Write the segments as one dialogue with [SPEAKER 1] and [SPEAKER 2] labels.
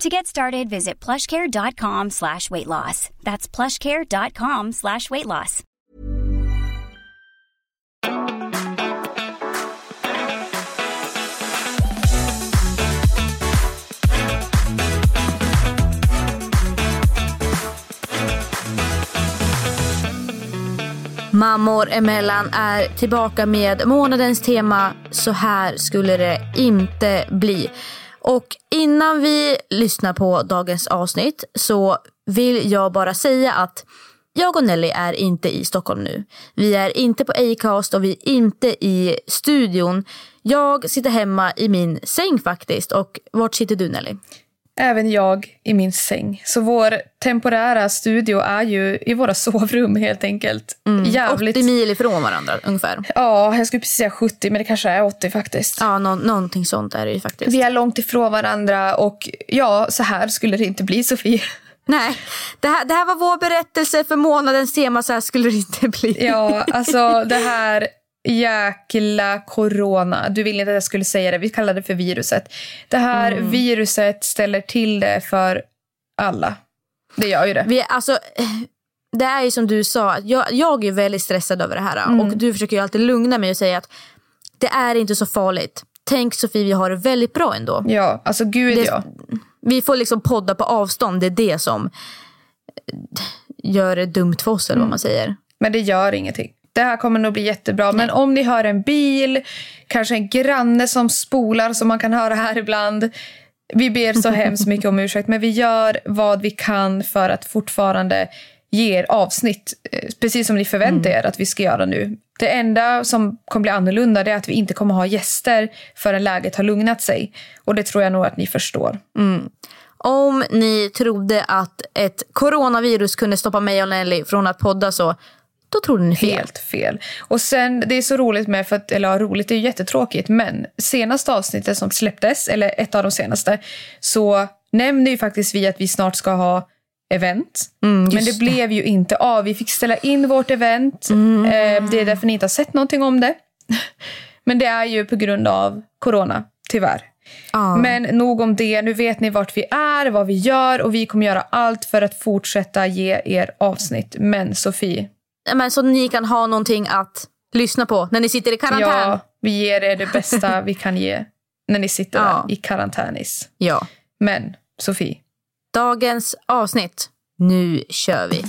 [SPEAKER 1] To get started, visit plushcare.com slash weight loss. That's plushcare.com slash weight loss.
[SPEAKER 2] Mammor emellan är tillbaka med månadens tema Så här skulle det inte bli. Och innan vi lyssnar på dagens avsnitt så vill jag bara säga att jag och Nelly är inte i Stockholm nu. Vi är inte på Acast och vi är inte i studion. Jag sitter hemma i min säng faktiskt. Och vart sitter du Nelly?
[SPEAKER 3] Även jag i min säng. Så vår temporära studio är ju i våra sovrum helt enkelt.
[SPEAKER 2] Mm.
[SPEAKER 3] Jävligt...
[SPEAKER 2] 80 mil ifrån varandra ungefär.
[SPEAKER 3] Ja, jag skulle precis säga 70 men det kanske är 80 faktiskt.
[SPEAKER 2] Ja, nå någonting sånt är det ju faktiskt.
[SPEAKER 3] Vi är långt ifrån varandra och ja, så här skulle det inte bli Sofie.
[SPEAKER 2] Nej, det här, det här var vår berättelse för månadens tema, så här skulle det inte bli.
[SPEAKER 3] Ja, alltså det här jäkla corona. Du ville inte att jag skulle säga det. Vi kallar det för viruset. Det här
[SPEAKER 2] Mm.
[SPEAKER 3] viruset ställer till det för alla. Det gör ju det.
[SPEAKER 2] Vi, alltså, det är ju som du sa, jag, jag är väldigt stressad över det här.
[SPEAKER 3] Mm.
[SPEAKER 2] Och du försöker ju alltid lugna mig och säga att det är inte så farligt. Tänk Sofie, vi har det väldigt bra ändå.
[SPEAKER 3] Ja, alltså gud
[SPEAKER 2] Det-
[SPEAKER 3] ja.
[SPEAKER 2] Vi får liksom podda på avstånd, det är det som gör det dumt för oss eller
[SPEAKER 3] Mm.
[SPEAKER 2] vad man säger.
[SPEAKER 3] Men det gör ingenting. Det här kommer nog bli jättebra. Men om ni hör en bil, kanske en granne som spolar som man kan höra här ibland. Vi ber så hemskt mycket om ursäkt, men vi gör vad vi kan för att fortfarande ge er avsnitt, eh, precis som ni förväntar er att vi ska göra nu. Det enda som kommer bli annorlunda är att vi inte kommer ha gäster förrän läget har lugnat sig. Och det tror jag nog att ni förstår.
[SPEAKER 2] Om ni trodde att ett coronavirus kunde stoppa mig och Nelly från att podda så, då trodde ni fel.
[SPEAKER 3] Helt fel. Och sen, det är så roligt med, för att, eller ja, roligt, det är ju jättetråkigt, men senaste avsnittet som släpptes, eller ett av de senaste, så nämnde ju faktiskt vi att vi snart ska ha event. men det,
[SPEAKER 2] just
[SPEAKER 3] blev ju inte av. Vi fick ställa in vårt event. Eh, det är därför ni inte har sett någonting om det. men det är ju på grund av corona, tyvärr.
[SPEAKER 2] Ja.
[SPEAKER 3] Men nog om det. Nu vet ni vart vi är, vad vi gör och vi kommer göra allt för att fortsätta ge er avsnitt. Men Sofie,
[SPEAKER 2] Men så ni kan ha någonting att lyssna på när ni sitter i karantän.
[SPEAKER 3] Ja, vi ger er det bästa vi kan ge när ni sitter
[SPEAKER 2] Ja.
[SPEAKER 3] i karantänis.
[SPEAKER 2] ja.
[SPEAKER 3] Men, Sofie.
[SPEAKER 2] Dagens avsnitt. Nu kör vi.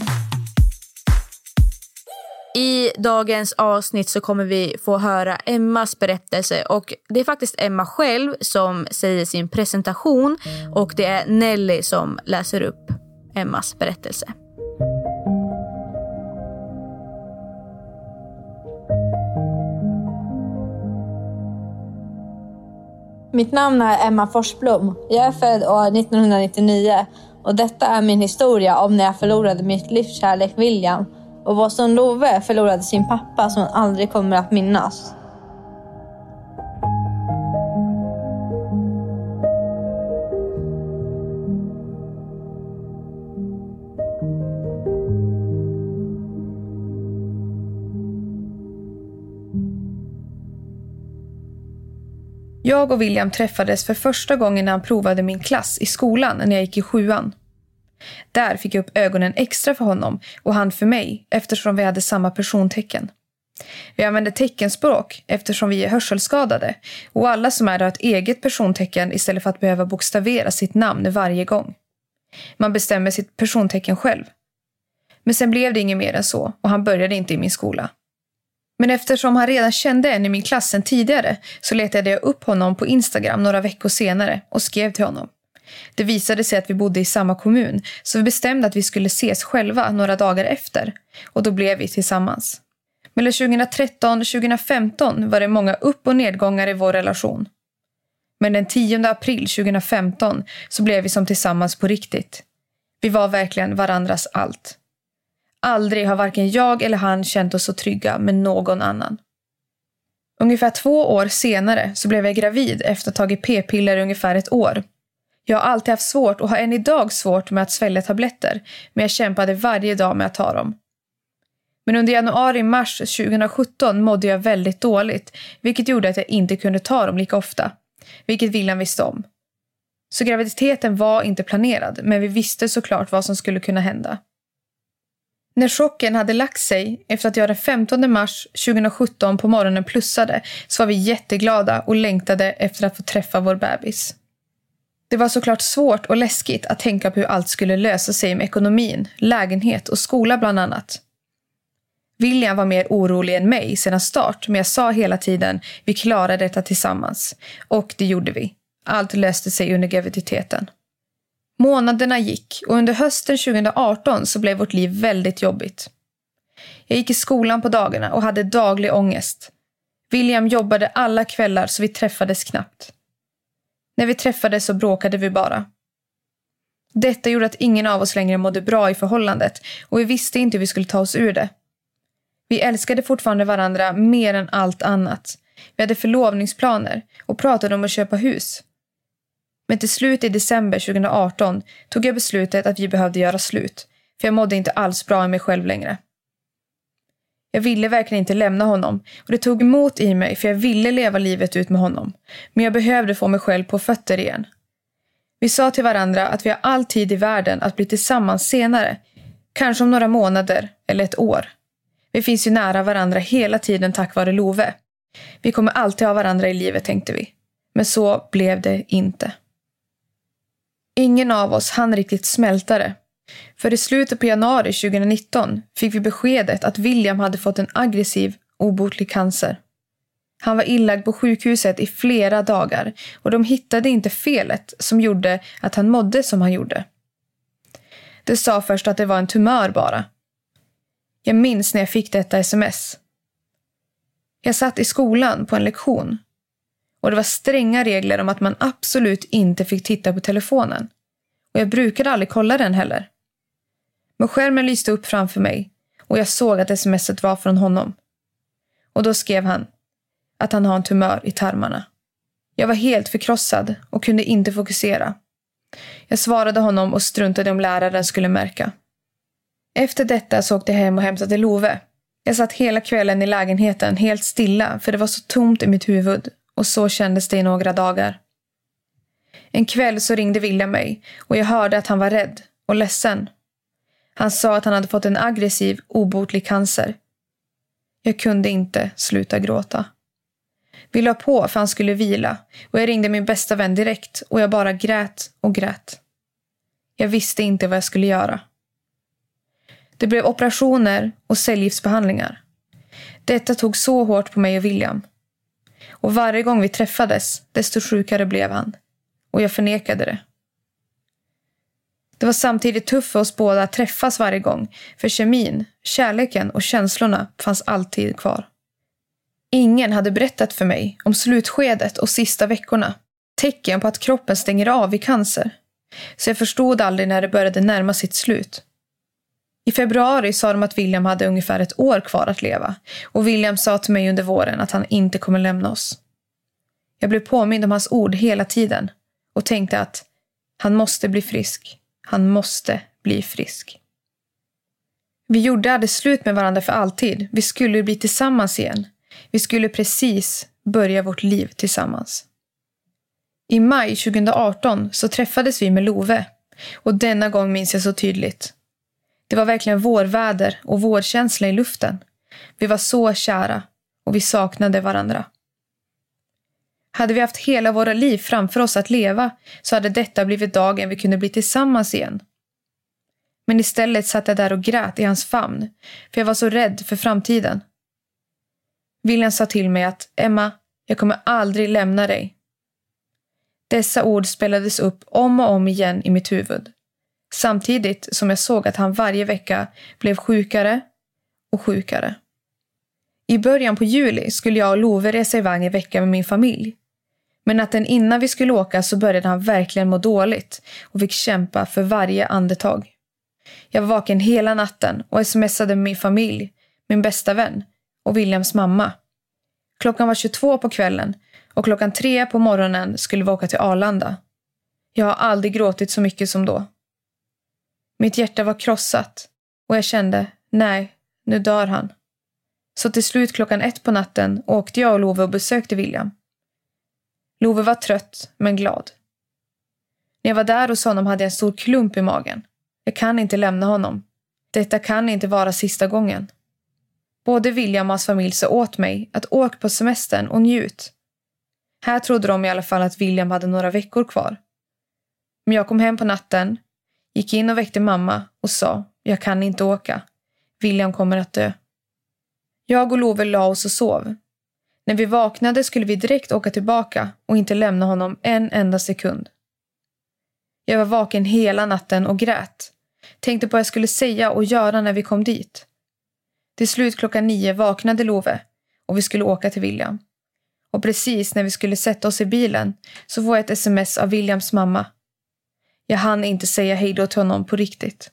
[SPEAKER 2] I dagens avsnitt så kommer vi få höra Emmas berättelse och det är faktiskt Emma själv som säger sin presentation och det är Nelly som läser upp Emmas berättelse.
[SPEAKER 4] Mitt namn är Emma Forsblom. Jag är född år 1999 och detta är min historia om när jag förlorade mitt livs kärlek William och vår son Love förlorade sin pappa som hon aldrig kommer att minnas.
[SPEAKER 3] Jag och William träffades för första gången när han provade min klass i skolan när jag gick i sjuan. Där fick jag upp ögonen extra för honom och han för mig eftersom vi hade samma persontecken. Vi använder teckenspråk eftersom vi är hörselskadade och alla som är det har ett eget persontecken istället för att behöva bokstavera sitt namn varje gång. Man bestämmer sitt persontecken själv. Men sen blev det inget mer än så och han började inte i min skola. Men eftersom han redan kände en i min klass sen tidigare så letade jag upp honom på Instagram några veckor senare och skrev till honom. Det visade sig att vi bodde i samma kommun så vi bestämde att vi skulle ses själva några dagar efter och då blev vi tillsammans. Mellan 2013 och 2015 var det många upp och nedgångar i vår relation. Men den 10 april 2015 så blev vi som tillsammans på riktigt. Vi var verkligen varandras allt. Aldrig har varken jag eller han känt oss så trygga med någon annan. Ungefär två år senare så blev jag gravid efter att ha tagit p-piller i ungefär ett år. Jag har alltid haft svårt och har än idag svårt med att svälja tabletter men jag kämpade varje dag med att ta dem. Men under januari-mars 2017 mådde jag väldigt dåligt vilket gjorde att jag inte kunde ta dem lika ofta. Vilket William visste om. Så graviditeten var inte planerad men vi visste såklart vad som skulle kunna hända. När chocken hade lagt sig efter att jag den 15 mars 2017 på morgonen plussade så var vi jätteglada och längtade efter att få träffa vår bebis. Det var såklart svårt och läskigt att tänka på hur allt skulle lösa sig med ekonomin, lägenhet och skola bland annat. William var mer orolig än mig sedan start men jag sa hela tiden vi klarar detta tillsammans. Och det gjorde vi. Allt löste sig under graviditeten. Månaderna gick och under hösten 2018 så blev vårt liv väldigt jobbigt. Jag gick i skolan på dagarna och hade daglig ångest. William jobbade alla kvällar så vi träffades knappt. När vi träffades så bråkade vi bara. Detta gjorde att ingen av oss längre mådde bra i förhållandet och vi visste inte hur vi skulle ta oss ur det. Vi älskade fortfarande varandra mer än allt annat. Vi hade förlovningsplaner och pratade om att köpa hus. Men till slut i december 2018 tog jag beslutet att vi behövde göra slut. För jag mådde inte alls bra i mig själv längre. Jag ville verkligen inte lämna honom och det tog emot i mig för jag ville leva livet ut med honom. Men jag behövde få mig själv på fötter igen. Vi sa till varandra att vi har all tid i världen att bli tillsammans senare. Kanske om några månader eller ett år. Vi finns ju nära varandra hela tiden tack vare Love. Vi kommer alltid ha varandra i livet tänkte vi. Men så blev det inte. Ingen av oss hann riktigt smälta det. För i slutet på januari 2019 fick vi beskedet att William hade fått en aggressiv, obotlig cancer. Han var inlagd på sjukhuset i flera dagar och de hittade inte felet som gjorde att han mådde som han gjorde. Det sa först att det var en tumör bara. Jag minns när jag fick detta sms. Jag satt i skolan på en lektion och det var stränga regler om att man absolut inte fick titta på telefonen. Och jag brukade aldrig kolla den heller. Men skärmen lyste upp framför mig och jag såg att smset var från honom. Och då skrev han att han har en tumör i tarmarna. Jag var helt förkrossad och kunde inte fokusera. Jag svarade honom och struntade om läraren skulle märka. Efter detta så åkte jag hem och hämtade Love. Jag satt hela kvällen i lägenheten helt stilla för det var så tomt i mitt huvud och så kändes det i några dagar. En kväll så ringde William mig och jag hörde att han var rädd och ledsen. Han sa att han hade fått en aggressiv, obotlig cancer. Jag kunde inte sluta gråta. Vi la på för han skulle vila och jag ringde min bästa vän direkt och jag bara grät och grät. Jag visste inte vad jag skulle göra. Det blev operationer och cellgiftsbehandlingar. Detta tog så hårt på mig och William. Och varje gång vi träffades, desto sjukare blev han. Och jag förnekade det. Det var samtidigt tufft för oss båda att träffas varje gång. För kemin, kärleken och känslorna fanns alltid kvar. Ingen hade berättat för mig om slutskedet och sista veckorna. Tecken på att kroppen stänger av i cancer. Så jag förstod aldrig när det började närma sitt slut. I februari sa de att William hade ungefär ett år kvar att leva och William sa till mig under våren att han inte kommer lämna oss. Jag blev påmind om hans ord hela tiden och tänkte att han måste bli frisk. Han måste bli frisk. Vi gjorde aldrig slut med varandra för alltid. Vi skulle bli tillsammans igen. Vi skulle precis börja vårt liv tillsammans. I maj 2018 så träffades vi med Love och denna gång minns jag så tydligt. Det var verkligen vårväder och vårkänsla i luften. Vi var så kära och vi saknade varandra. Hade vi haft hela våra liv framför oss att leva så hade detta blivit dagen vi kunde bli tillsammans igen. Men istället satt jag där och grät i hans famn för jag var så rädd för framtiden. William sa till mig att Emma, jag kommer aldrig lämna dig. Dessa ord spelades upp om och om igen i mitt huvud. Samtidigt som jag såg att han varje vecka blev sjukare och sjukare. I början på juli skulle jag och Love resa iväg en vecka med min familj. Men natten innan vi skulle åka så började han verkligen må dåligt och fick kämpa för varje andetag. Jag var vaken hela natten och smsade med min familj, min bästa vän och Williams mamma. Klockan var 22 på kvällen och klockan tre på morgonen skulle vi åka till Arlanda. Jag har aldrig gråtit så mycket som då. Mitt hjärta var krossat och jag kände, nej, nu dör han. Så till slut klockan ett på natten åkte jag och Love och besökte William. Love var trött, men glad. När jag var där hos honom hade jag en stor klump i magen. Jag kan inte lämna honom. Detta kan inte vara sista gången. Både William och hans familj sa åt mig att åk på semestern och njut. Här trodde de i alla fall att William hade några veckor kvar. Men jag kom hem på natten, gick in och väckte mamma och sa jag kan inte åka. William kommer att dö. Jag och Love la oss och sov. När vi vaknade skulle vi direkt åka tillbaka och inte lämna honom en enda sekund. Jag var vaken hela natten och grät. Tänkte på vad jag skulle säga och göra när vi kom dit. Till slut klockan nio vaknade Love och vi skulle åka till William. Och precis när vi skulle sätta oss i bilen så får jag ett sms av Williams mamma. Jag hann inte säga hej då till honom på riktigt.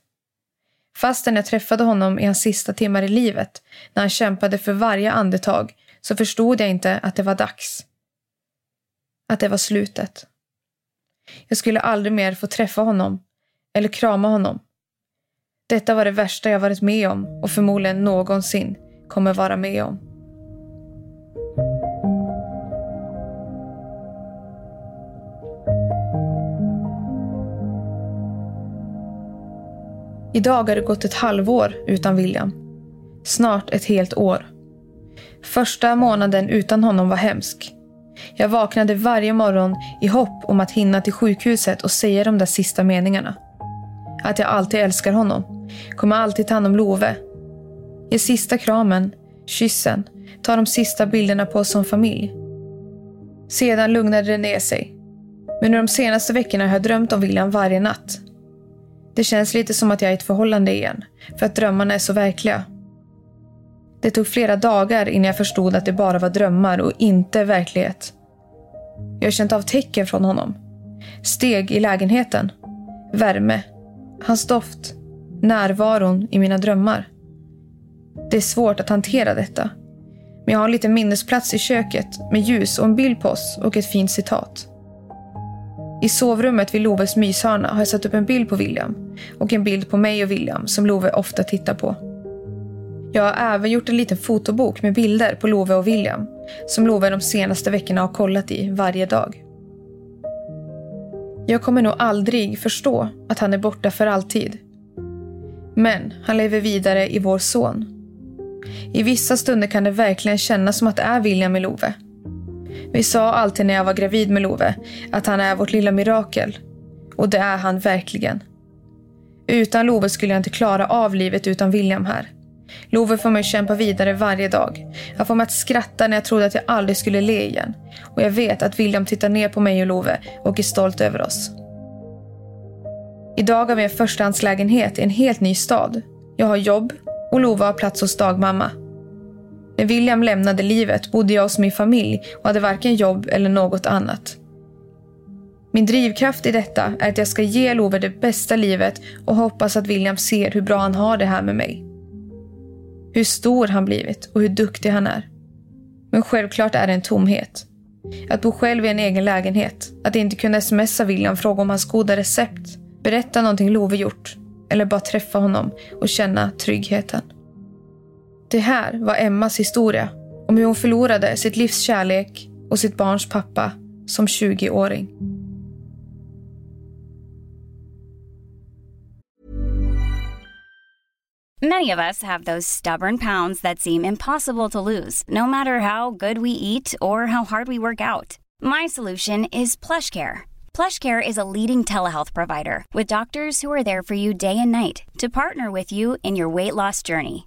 [SPEAKER 3] Fastän jag träffade honom i hans sista timmar i livet, när han kämpade för varje andetag, så förstod jag inte att det var dags. Att det var slutet. Jag skulle aldrig mer få träffa honom eller krama honom. Detta var det värsta jag varit med om och förmodligen någonsin kommer vara med om. Idag har det gått ett halvår utan William. Snart ett helt år. Första månaden utan honom var hemsk. Jag vaknade varje morgon i hopp om att hinna till sjukhuset och säga de där sista meningarna. Att jag alltid älskar honom. Kommer alltid ta hand om Love. Ge sista kramen, kyssen, ta de sista bilderna på oss som familj. Sedan lugnade det ner sig. Men under de senaste veckorna har jag drömt om William varje natt. Det känns lite som att jag är i ett förhållande igen, för att drömmarna är så verkliga. Det tog flera dagar innan jag förstod att det bara var drömmar och inte verklighet. Jag har känt av tecken från honom. Steg i lägenheten. Värme. Hans doft. Närvaron i mina drömmar. Det är svårt att hantera detta. Men jag har en liten minnesplats i köket med ljus och en bild på oss och ett fint citat. I sovrummet vid Loves myshörna har jag satt upp en bild på William och en bild på mig och William som Love ofta tittar på. Jag har även gjort en liten fotobok med bilder på Love och William som Love de senaste veckorna har kollat i varje dag. Jag kommer nog aldrig förstå att han är borta för alltid. Men han lever vidare i vår son. I vissa stunder kan det verkligen kännas som att det är William i Love. Vi sa alltid när jag var gravid med Love att han är vårt lilla mirakel. Och det är han verkligen. Utan Love skulle jag inte klara av livet utan William här. Love får mig att kämpa vidare varje dag. Han får mig att skratta när jag trodde att jag aldrig skulle le igen. Och jag vet att William tittar ner på mig och Love och är stolt över oss. Idag har vi en förstahandslägenhet i en helt ny stad. Jag har jobb och Love har plats hos dagmamma. När William lämnade livet bodde jag hos min familj och hade varken jobb eller något annat. Min drivkraft i detta är att jag ska ge Love det bästa livet och hoppas att William ser hur bra han har det här med mig. Hur stor han blivit och hur duktig han är. Men självklart är det en tomhet. Att bo själv i en egen lägenhet, att inte kunna smsa William fråga om hans goda recept, berätta någonting Love gjort eller bara träffa honom och känna tryggheten. Det här var Emmas historia om hur hon förlorade sitt livs kärlek och sitt barns pappa som 20-åring.
[SPEAKER 1] Many of us have those stubborn pounds that seem impossible to lose, no matter how good we eat or how hard we work out. My solution is PlushCare. PlushCare is a leading telehealth provider with doctors who are there for you day and night to partner with you in your weight loss journey.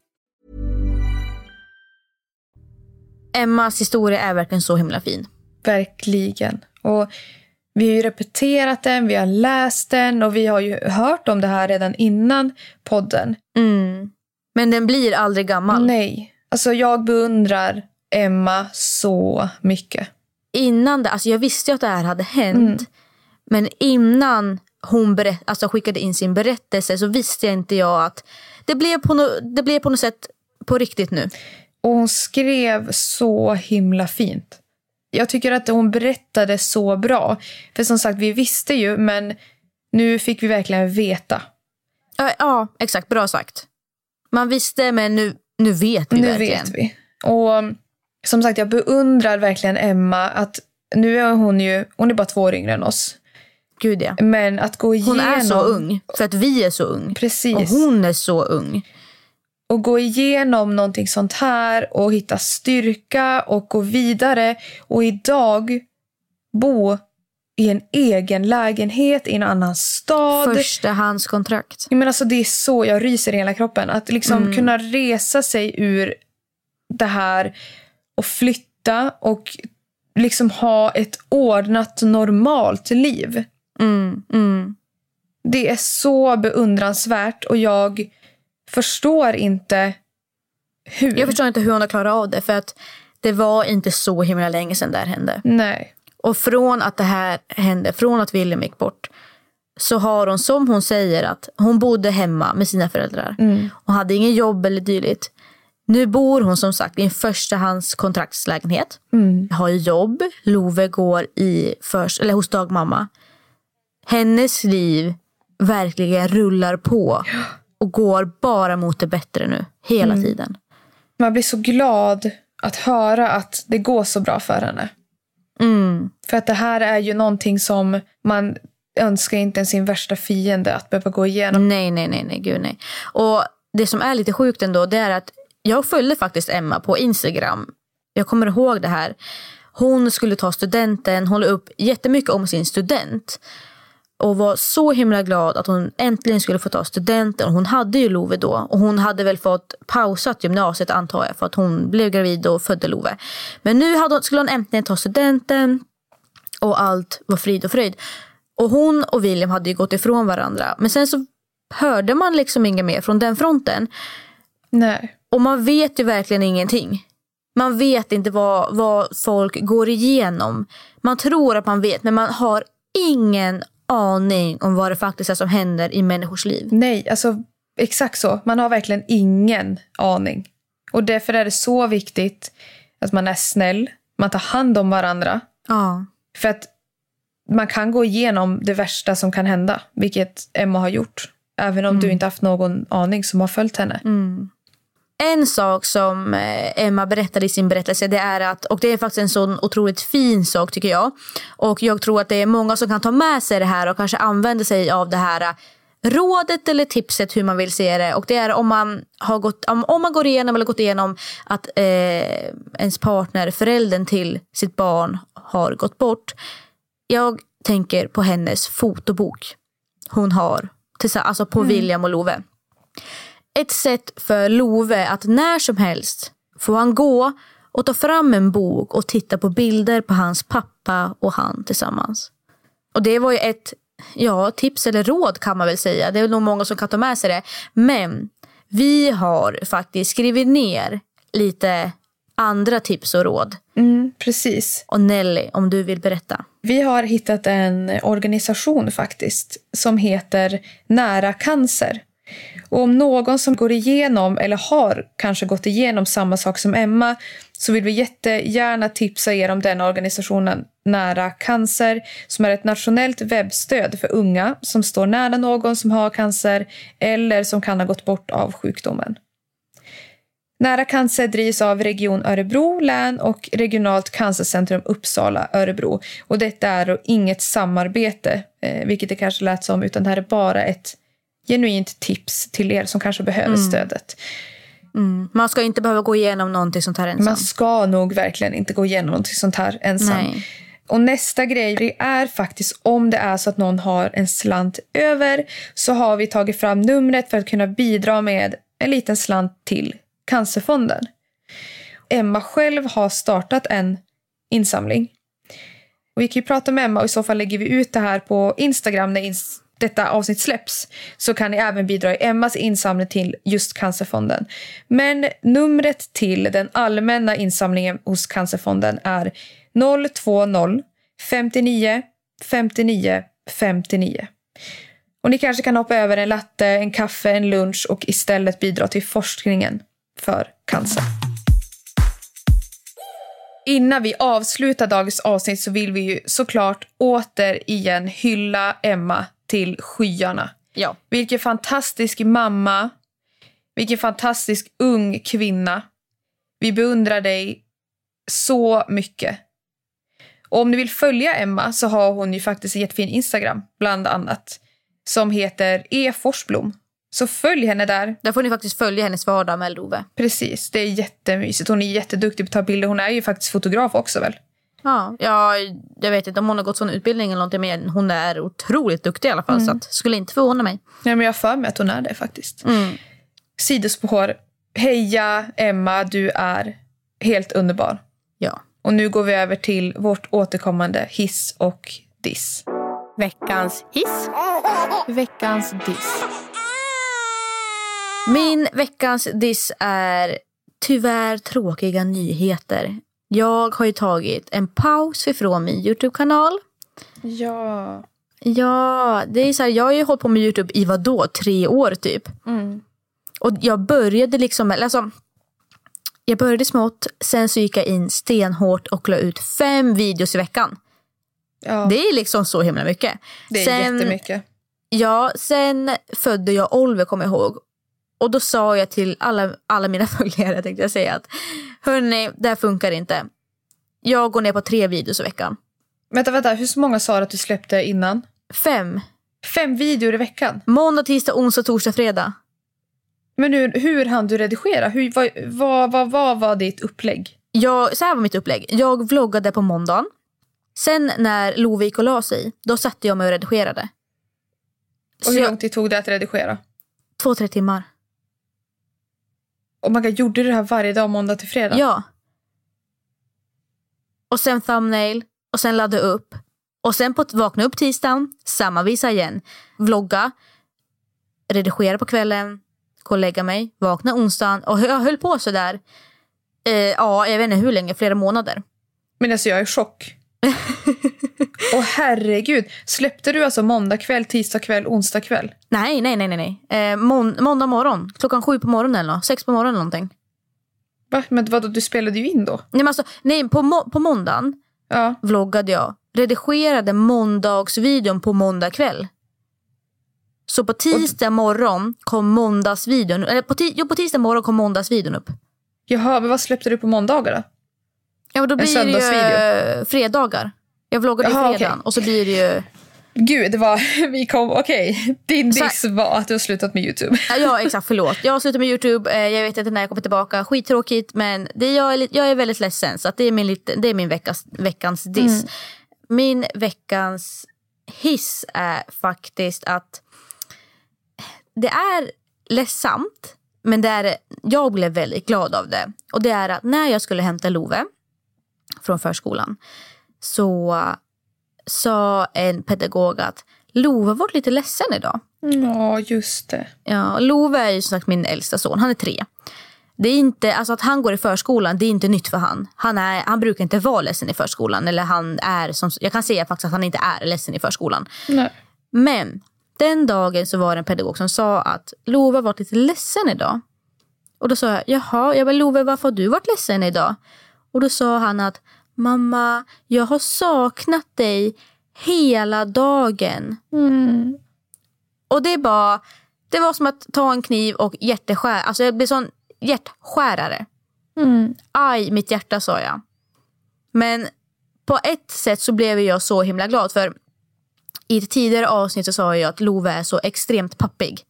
[SPEAKER 2] Emmas historia är verkligen så himla fin.
[SPEAKER 3] Verkligen. Och vi har ju repeterat den, vi har läst den och vi har ju hört om det här redan innan podden.
[SPEAKER 2] Mm. Men den blir aldrig gammal.
[SPEAKER 3] Nej. Alltså jag beundrar Emma så mycket.
[SPEAKER 2] Innan det, alltså jag visste ju att det här hade hänt. Men innan hon berätt, alltså skickade in sin berättelse så visste jag inte jag att det blev på, no, det blev på något sätt på riktigt nu.
[SPEAKER 3] Och hon skrev så himla fint. Jag tycker att hon berättade så bra. För som sagt, vi visste ju, men nu fick vi verkligen veta.
[SPEAKER 2] Ja, ja exakt. Bra sagt. Man visste, men nu, nu vet vi
[SPEAKER 3] nu
[SPEAKER 2] verkligen.
[SPEAKER 3] vet vi. Och som sagt, jag beundrar verkligen Emma. att Nu är hon ju, hon är bara två år yngre än oss.
[SPEAKER 2] Gud ja.
[SPEAKER 3] Men att gå igenom...
[SPEAKER 2] Hon är så ung, för att vi är så ung.
[SPEAKER 3] Precis.
[SPEAKER 2] Och hon är så ung.
[SPEAKER 3] Och gå igenom någonting sånt här och hitta styrka och gå vidare. Och idag bo i en egen lägenhet i en annan stad.
[SPEAKER 2] Förstahandskontrakt.
[SPEAKER 3] Jag menar, alltså, det är så jag ryser i hela kroppen. Att liksom kunna resa sig ur det här och flytta och liksom ha ett ordnat, normalt liv.
[SPEAKER 2] Mm, mm.
[SPEAKER 3] Det är så beundransvärt och jag förstår inte hur.
[SPEAKER 2] Jag förstår inte hur hon har klarat av det. För att det var inte så himla länge sedan det här hände.
[SPEAKER 3] Nej.
[SPEAKER 2] Och från att det här hände, från att William gick bort. Så har hon, som hon säger, att hon bodde hemma med sina föräldrar. Och hade ingen jobb eller dylikt. Nu bor hon som sagt i en förstahandskontraktslägenhet. Har jobb. Love går i förs- eller hos dagmamma. Hennes liv verkligen rullar på. Och går bara mot det bättre nu. Hela tiden.
[SPEAKER 3] Man blir så glad att höra att det går så bra för henne.
[SPEAKER 2] Mm.
[SPEAKER 3] För att det här är ju någonting som man önskar inte ens sin värsta fiende att behöva gå igenom.
[SPEAKER 2] Nej, nej, nej, nej, gud nej. Och det som är lite sjukt ändå, det är att jag följde faktiskt Emma på Instagram. Jag kommer ihåg det här. Hon skulle ta studenten, hon la upp jättemycket om sin student. Och var så himla glad att hon äntligen skulle få ta studenten. Hon hade ju Love då. Och hon hade väl fått pausat gymnasiet antar jag. För att hon blev gravid och födde Love. Men nu hade skulle hon äntligen ta studenten. Och allt var frid och fröjd. Och hon och William hade ju gått ifrån varandra. Men sen så hörde man liksom inget mer från den fronten.
[SPEAKER 3] Nej.
[SPEAKER 2] Och man vet ju verkligen ingenting. Man vet inte vad, vad folk går igenom. Man tror att man vet men man har ingen aning om vad det faktiskt är som händer i människors liv.
[SPEAKER 3] Nej, alltså exakt så. Man har verkligen ingen aning. Och därför är det så viktigt att man är snäll, man tar hand om varandra.
[SPEAKER 2] Ja.
[SPEAKER 3] För att man kan gå igenom det värsta som kan hända, vilket Emma har gjort. Även om du inte haft någon aning som har följt henne.
[SPEAKER 2] En sak som eh, Emma berättade i sin berättelse det är att, och det är faktiskt en sån otroligt fin sak tycker jag. Och jag tror att det är många som kan ta med sig det här och kanske använda sig av det här eh, rådet eller tipset hur man vill se det. Och det är om man, har gått, om om man går igenom eller gått igenom att eh, ens partner, föräldern till sitt barn har gått bort. Jag tänker på hennes fotobok hon har, alltså på William och Love ett sätt för Love att när som helst får han gå och ta fram en bok och titta på bilder på hans pappa och han tillsammans. Och det var ju ett ja, tips eller råd kan man väl säga. Det är nog många som kan ta med sig det. Men vi har faktiskt skrivit ner lite andra tips och råd.
[SPEAKER 3] Mm, precis.
[SPEAKER 2] Och Nelly, om du vill berätta.
[SPEAKER 3] Vi har hittat en organisation faktiskt som heter Nära cancer. Och om någon som går igenom eller har kanske gått igenom samma sak som Emma så vill vi jättegärna tipsa er om den organisationen Nära cancer som är ett nationellt webbstöd för unga som står nära någon som har cancer eller som kan ha gått bort av sjukdomen. Nära cancer drivs av Region Örebro län och Regionalt cancercentrum Uppsala Örebro. Och detta är då inget samarbete, eh, vilket det kanske lät som, utan det här är bara ett genuint tips till er som kanske behöver stödet.
[SPEAKER 2] Man ska inte behöva gå igenom någonting sånt här ensam.
[SPEAKER 3] Man ska nog verkligen inte gå igenom något sånt här ensam.
[SPEAKER 2] Nej.
[SPEAKER 3] Och nästa grej är faktiskt om det är så att någon har en slant över så har vi tagit fram numret för att kunna bidra med en liten slant till Cancerfonden. Emma själv har startat en insamling. Och vi kan ju prata med Emma och i så fall lägger vi ut det här på Instagram när detta avsnitt släpps så kan ni även bidra i Emmas insamling till just Cancerfonden. Men numret till den allmänna insamlingen hos Cancerfonden är 020 59 59 59. Och ni kanske kan hoppa över en latte, en kaffe, en lunch och istället bidra till forskningen för cancer. Innan vi avslutar dagens avsnitt så vill vi ju såklart återigen hylla Emma till skyarna.
[SPEAKER 2] Ja.
[SPEAKER 3] Vilken fantastisk mamma. Vilken fantastisk ung kvinna. Vi beundrar dig så mycket. Och om ni vill följa Emma så har hon ju faktiskt en jättefin Instagram, bland annat. Som heter E. Forsblom. Så följ henne där.
[SPEAKER 2] Där får ni faktiskt följa hennes vardag med Love.
[SPEAKER 3] Precis, det är jättemysigt. Hon är jätteduktig på att ta bilder. Hon är ju faktiskt fotograf också väl?
[SPEAKER 2] Ja, ja, jag vet inte om hon har gått sån utbildning eller någonting men hon är otroligt duktig i alla fall så att, skulle inte förvåna mig.
[SPEAKER 3] Nej, men jag har för mig att hon är det faktiskt. Sidospår. Heja Emma, du är helt underbar.
[SPEAKER 2] Ja.
[SPEAKER 3] Och nu går vi över till vårt återkommande hiss och diss.
[SPEAKER 5] Veckans hiss.
[SPEAKER 3] Veckans diss.
[SPEAKER 2] Min veckans diss är tyvärr tråkiga nyheter. Jag har ju tagit en paus ifrån min Youtube-kanal.
[SPEAKER 3] Ja.
[SPEAKER 2] Ja, det är så här, jag har ju hållit på med Youtube i vadå, tre år typ. Och jag började liksom, alltså, jag började smått, sen så gick jag in stenhårt och la ut fem videos i veckan.
[SPEAKER 3] ja.
[SPEAKER 2] Det är liksom så himla mycket.
[SPEAKER 3] Det är
[SPEAKER 2] sen,
[SPEAKER 3] jättemycket.
[SPEAKER 2] Ja, sen födde jag Oliver kommer jag ihåg. Och då sa jag till alla, alla mina följare tänkte jag säga att hörni, det här funkar inte. Jag går ner på tre videos i veckan.
[SPEAKER 3] Vänta, vänta. Hur många sa du att du släppte innan?
[SPEAKER 2] Fem.
[SPEAKER 3] Fem videor i veckan?
[SPEAKER 2] Måndag, tisdag, onsdag, torsdag, fredag.
[SPEAKER 3] Men hur, hur hann du redigera? Hur, vad, vad, vad, vad var ditt upplägg?
[SPEAKER 2] Jag, så här var mitt upplägg. Jag vloggade på måndagen. Sen när Love gick och la sig, då satte jag mig och redigerade.
[SPEAKER 3] Och hur
[SPEAKER 2] jag,
[SPEAKER 3] lång tid tog det att redigera?
[SPEAKER 2] två, tre timmar.
[SPEAKER 3] Och man gjorde du det här varje dag måndag till fredag?
[SPEAKER 2] Ja. Och sen thumbnail. Och sen ladda upp. Och sen på vakna upp tisdagen. Samma visa igen. Vlogga. redigera på kvällen, gå och lägga mig, vakna onsdagen och jag höll på sådär. Eh, ja, jag vet inte hur länge, flera månader.
[SPEAKER 3] Men alltså jag är i chock. Åh herregud. Släppte du alltså måndag kväll, tisdag kväll, onsdag kväll?
[SPEAKER 2] Nej, nej, nej, nej. Eh, mån måndag morgon, klockan sju på morgonen eller något, sex på morgonen eller någonting.
[SPEAKER 3] Va? Men vadå, du spelade ju in då?
[SPEAKER 2] Nej, men alltså, nej på, må på måndagen
[SPEAKER 3] Ja.
[SPEAKER 2] vloggade jag. Redigerade måndagsvideon på måndag kväll. Så på tisdag morgon kom måndagsvideon, eller på, jo, på tisdag morgon kom måndagsvideon upp.
[SPEAKER 3] Jaha, men vad släppte du på måndagar då?
[SPEAKER 2] Ja, men då blir det ju eh, fredagar. Jag vloggade ju fredagen
[SPEAKER 3] okej.
[SPEAKER 2] och så blir det ju...
[SPEAKER 3] Gud, det var... Vi kom... Okej. Din
[SPEAKER 2] Så-
[SPEAKER 3] diss var att du har slutat med YouTube.
[SPEAKER 2] Ja, Ja exakt, förlåt. Jag har slutat med Youtube, eh, jag vet inte när jag kommer tillbaka. Skittråkigt men det, jag, är, jag är väldigt ledsen så att det är min, det är min veckas, veckans diss. Min veckans hiss är faktiskt att det är ledsamt men det är, jag blev väldigt glad av det. Och det är att när jag skulle hämta Love från förskolan så sa en pedagog att Love har varit lite ledsen idag.
[SPEAKER 3] Ja, just det.
[SPEAKER 2] Ja, Love är ju som sagt min äldsta son. Han är tre. Det är inte, alltså att han går i förskolan, det är inte nytt för han. Han, är, han brukar inte vara ledsen i förskolan. Eller han är, som, jag kan säga faktiskt att han inte är ledsen i förskolan.
[SPEAKER 3] Nej.
[SPEAKER 2] Men den dagen så var det en pedagog som sa att Love har varit lite ledsen idag. Och då sa jag, jaha, jag bara, Love varför har du varit ledsen idag? Och då sa han att, mamma, jag har saknat dig hela dagen. Och det var, det var som att ta en kniv och hjärteskär. Alltså jag blev sån hjärtskärare. Aj, mitt hjärta sa jag. Men på ett sätt så blev jag så himla glad. För i ett tidigare avsnitt så sa jag att Love är så extremt pappig.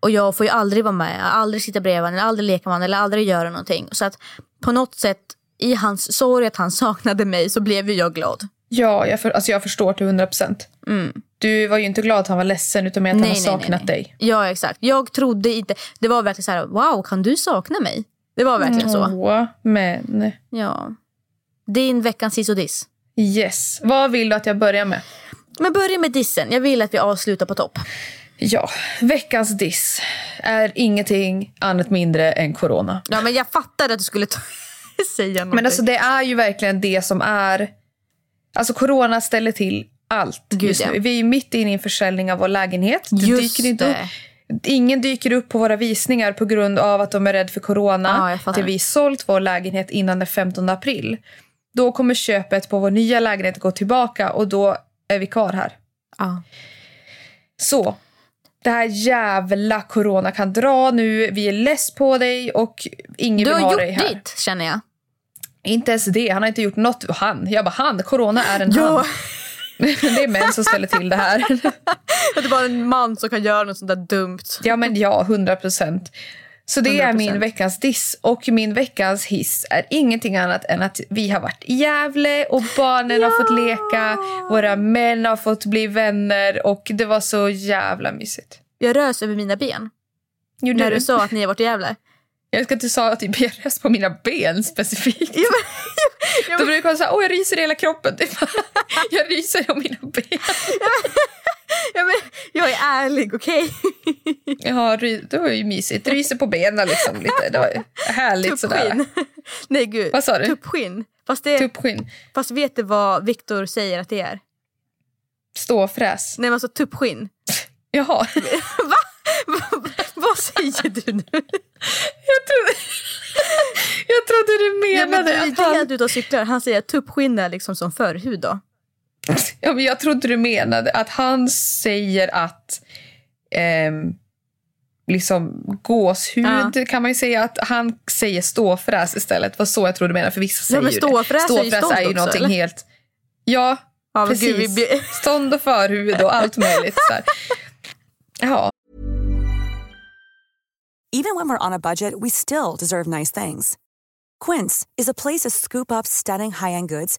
[SPEAKER 2] Och jag får ju aldrig vara med, aldrig sitta bredvid honom, aldrig leka med honom, eller aldrig göra någonting. Så att på något sätt i hans sorg att han saknade mig så blev ju jag glad.
[SPEAKER 3] Ja, jag, för, alltså jag förstår till 100 procent. Du var ju inte glad att han var ledsen utan med att han har saknat dig.
[SPEAKER 2] Ja exakt. Jag trodde inte, det var verkligen så här, wow kan du sakna mig? Det var verkligen så.
[SPEAKER 3] Åh, men
[SPEAKER 2] Ja. Din veckans hiss och diss.
[SPEAKER 3] yes. Vad vill du att jag börjar med?
[SPEAKER 2] Men börja med dissen. Jag vill att vi avslutar på topp.
[SPEAKER 3] Ja, veckans diss är ingenting annat mindre än corona.
[SPEAKER 2] Ja men jag fattade att du skulle säga någonting.
[SPEAKER 3] Men alltså det är ju verkligen det som är... Alltså corona ställer till allt
[SPEAKER 2] Gud,
[SPEAKER 3] just
[SPEAKER 2] ja.
[SPEAKER 3] nu. Vi är mitt inne i en försäljning av vår lägenhet. Det
[SPEAKER 2] Just
[SPEAKER 3] dyker inte
[SPEAKER 2] det.
[SPEAKER 3] upp. Ingen dyker upp på våra visningar på grund av att de är rädda för corona.
[SPEAKER 2] Ja.
[SPEAKER 3] Till vi sålt vår lägenhet innan den 15 april. Då kommer köpet på vår nya lägenhet gå tillbaka och då är vi kvar här.
[SPEAKER 2] Ja.
[SPEAKER 3] Så. Det här jävla corona kan dra nu. Vi är less på dig och ingen
[SPEAKER 2] Du
[SPEAKER 3] vill
[SPEAKER 2] har
[SPEAKER 3] ha dig
[SPEAKER 2] gjort
[SPEAKER 3] här.
[SPEAKER 2] ditt känner jag.
[SPEAKER 3] Inte ens det. Han har inte gjort något. Han. Jag bara han. Corona är en han. det är män som ställer till det här.
[SPEAKER 2] Att det bara är en man som kan göra något sånt där dumt.
[SPEAKER 3] ja men ja, 100 procent. Så det är
[SPEAKER 2] 100%.
[SPEAKER 3] min veckans diss. Och min veckans hiss är ingenting annat än att vi har varit i Gävle och barnen har fått leka. Våra män har fått bli vänner och det var så jävla mysigt.
[SPEAKER 2] Jag rös över mina ben.
[SPEAKER 3] Gjorde
[SPEAKER 2] När
[SPEAKER 3] du?
[SPEAKER 2] du sa att ni har varit i Gävle.
[SPEAKER 3] Jag ska inte säga att typ jag röst på mina ben specifikt.
[SPEAKER 2] Ja, men, ja,
[SPEAKER 3] Då brukar jag säga åh jag ryser i hela kroppen. Är jag ryser om mina ben.
[SPEAKER 2] ja, men, jag är ärlig, okej?
[SPEAKER 3] Ja, ry- det var ju mysigt. Ryser på benen liksom lite. Det var härligt sådär.
[SPEAKER 2] Tuppskinn. Nej gud.
[SPEAKER 3] Vad sa du?
[SPEAKER 2] Tuppskinn. Fast, det,
[SPEAKER 3] Tuppskinn.
[SPEAKER 2] fast vet du vad Viktor säger att det är?
[SPEAKER 3] Ståfräs.
[SPEAKER 2] Nej men alltså tuppskinn.
[SPEAKER 3] Jaha.
[SPEAKER 2] Va? Va- Vad säger du nu?
[SPEAKER 3] Jag trodde, jag trodde du
[SPEAKER 2] Ja, men
[SPEAKER 3] menade
[SPEAKER 2] du är
[SPEAKER 3] att han...
[SPEAKER 2] helt ute och cyklar. Han säger att tuppskinn är liksom som förhud då.
[SPEAKER 3] Ja, men jag trodde du menade att han säger att ehm, liksom gåshud kan man ju säga att han säger ståfräs istället. Det var så jag trodde du menade för vissa säger
[SPEAKER 2] men
[SPEAKER 3] ju
[SPEAKER 2] ståfräs är ju
[SPEAKER 3] Ståfräs
[SPEAKER 2] stånd
[SPEAKER 3] är ju
[SPEAKER 2] också,
[SPEAKER 3] någonting
[SPEAKER 2] eller?
[SPEAKER 3] helt... Ja,
[SPEAKER 2] Ja,
[SPEAKER 3] precis.
[SPEAKER 2] gud, vi
[SPEAKER 3] Stånd och förhuvud och allt möjligt. Så här. Ja,
[SPEAKER 6] Even when we're on a budget, we still deserve nice things. Quince is a place to scoop up stunning high-end goods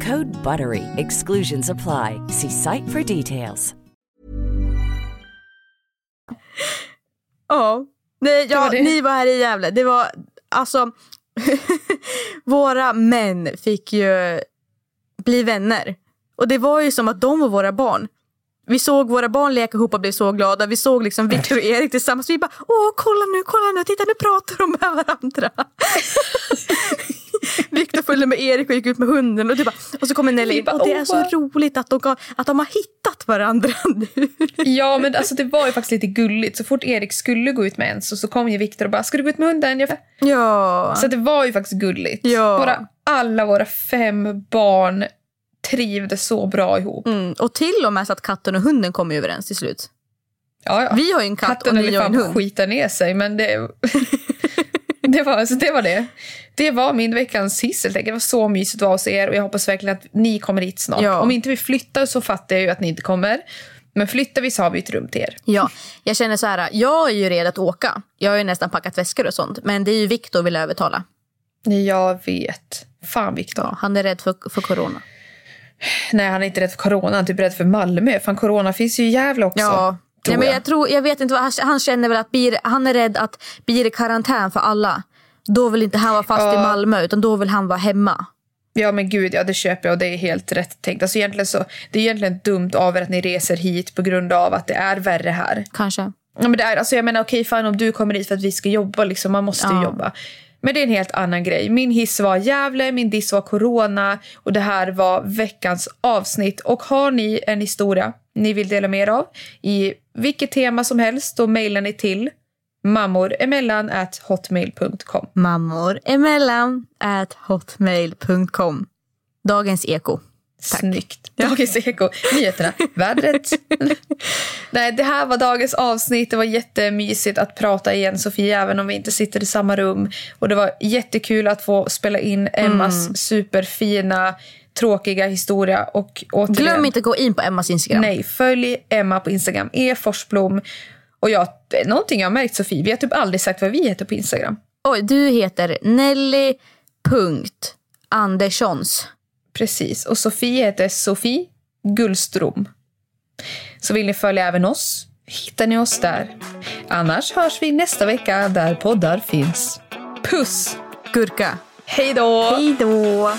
[SPEAKER 7] Code BUTTERY. Exclusions apply. See site for details.
[SPEAKER 2] Ja, Nej, ja
[SPEAKER 3] var det.
[SPEAKER 2] ni var här i Gävle. Det var alltså våra män fick ju bli vänner. Och det var ju som att de var våra barn. Vi såg våra barn leka ihop och blev så glada. Vi såg liksom Victor och Erik tillsammans. Vi bara, åh kolla nu, kolla nu, titta nu pratar de med varandra. Victor följde med Erik och gick ut med hunden. Och, det bara, och så kommer Nelly in. Och det är
[SPEAKER 3] åh,
[SPEAKER 2] så roligt att de, ga- att de har hittat varandra nu.
[SPEAKER 3] Ja, men alltså det var ju faktiskt lite gulligt. Så fort Erik skulle gå ut med en så, så kom ju Viktor och bara “ska du gå ut med hunden?” Jag...
[SPEAKER 2] Ja.
[SPEAKER 3] Så det var ju faktiskt gulligt.
[SPEAKER 2] Ja.
[SPEAKER 3] Våra, alla våra fem barn trivdes så bra ihop.
[SPEAKER 2] Mm, och till och med så att katten och hunden kom överens till slut.
[SPEAKER 3] Ja, ja.
[SPEAKER 2] Vi har en katt
[SPEAKER 3] Katten
[SPEAKER 2] och ni har en hund.
[SPEAKER 3] skita ner sig, men det... det, var, alltså, det var det. Det var min veckans hiss. Det var så mysigt att vara hos er och jag hoppas verkligen att ni kommer hit snart.
[SPEAKER 2] Ja.
[SPEAKER 3] Om inte vi flyttar så fattar jag ju att ni inte kommer. Men flyttar vi så har vi ett rum till er.
[SPEAKER 2] Ja, jag känner så här, jag är ju redo att åka. Jag har ju nästan packat väskor och sånt. Men det är ju Viktor vill övertala.
[SPEAKER 3] Jag vet. Fan Viktor.
[SPEAKER 2] Ja, han är rädd för, för corona.
[SPEAKER 3] Nej, han är inte rädd för corona. Han är typ rädd för Malmö. Fan, corona finns ju i Gävle också.
[SPEAKER 2] Ja, Nej, men
[SPEAKER 3] jag.
[SPEAKER 2] tror, jag vet inte vad han, han känner väl att blir, han är rädd att blir det karantän för alla. Då vill inte han vara fast i
[SPEAKER 3] Ja.
[SPEAKER 2] Malmö utan då vill han vara hemma.
[SPEAKER 3] Ja men gud, ja det köper jag och det är helt rätt tänkt. Alltså egentligen så, det är egentligen dumt av er att ni reser hit på grund av att det är värre här.
[SPEAKER 2] Kanske.
[SPEAKER 3] Ja, men det är, alltså jag menar okej fine om du kommer hit för att vi ska jobba liksom, man måste
[SPEAKER 2] Ja.
[SPEAKER 3] jobba. Men det är en helt annan grej. Min hiss var Gävle, min diss var corona och det här var veckans avsnitt. Och har ni en historia ni vill dela med er av i vilket tema som helst då mejlar ni till mammoremellan at hotmail.com.
[SPEAKER 2] Mammor emellan at hotmail.com. Dagens eko.
[SPEAKER 3] Snyggt. Dagens Eko. Nyheterna. Vädret. Nej, det här var dagens avsnitt. Det var jättemysigt att prata igen, Sofia, även om vi inte sitter i samma rum. Och Det var jättekul att få spela in Emmas superfina, tråkiga historia. Och återigen,
[SPEAKER 2] Glöm inte att gå in på Emmas Instagram.
[SPEAKER 3] Nej, följ Emma på Instagram. E Forsblom. Och jag, någonting jag har märkt, Sofie, vi har typ aldrig sagt vad vi heter på Instagram.
[SPEAKER 2] Oj, du heter Nelly.Anderssons.
[SPEAKER 3] Precis. Och Sofie heter Sofie Gullström. Så vill ni följa även oss hittar ni oss där. Annars hörs vi nästa vecka där poddar finns. Puss!
[SPEAKER 2] Gurka.
[SPEAKER 3] Hej då!
[SPEAKER 2] Hej då!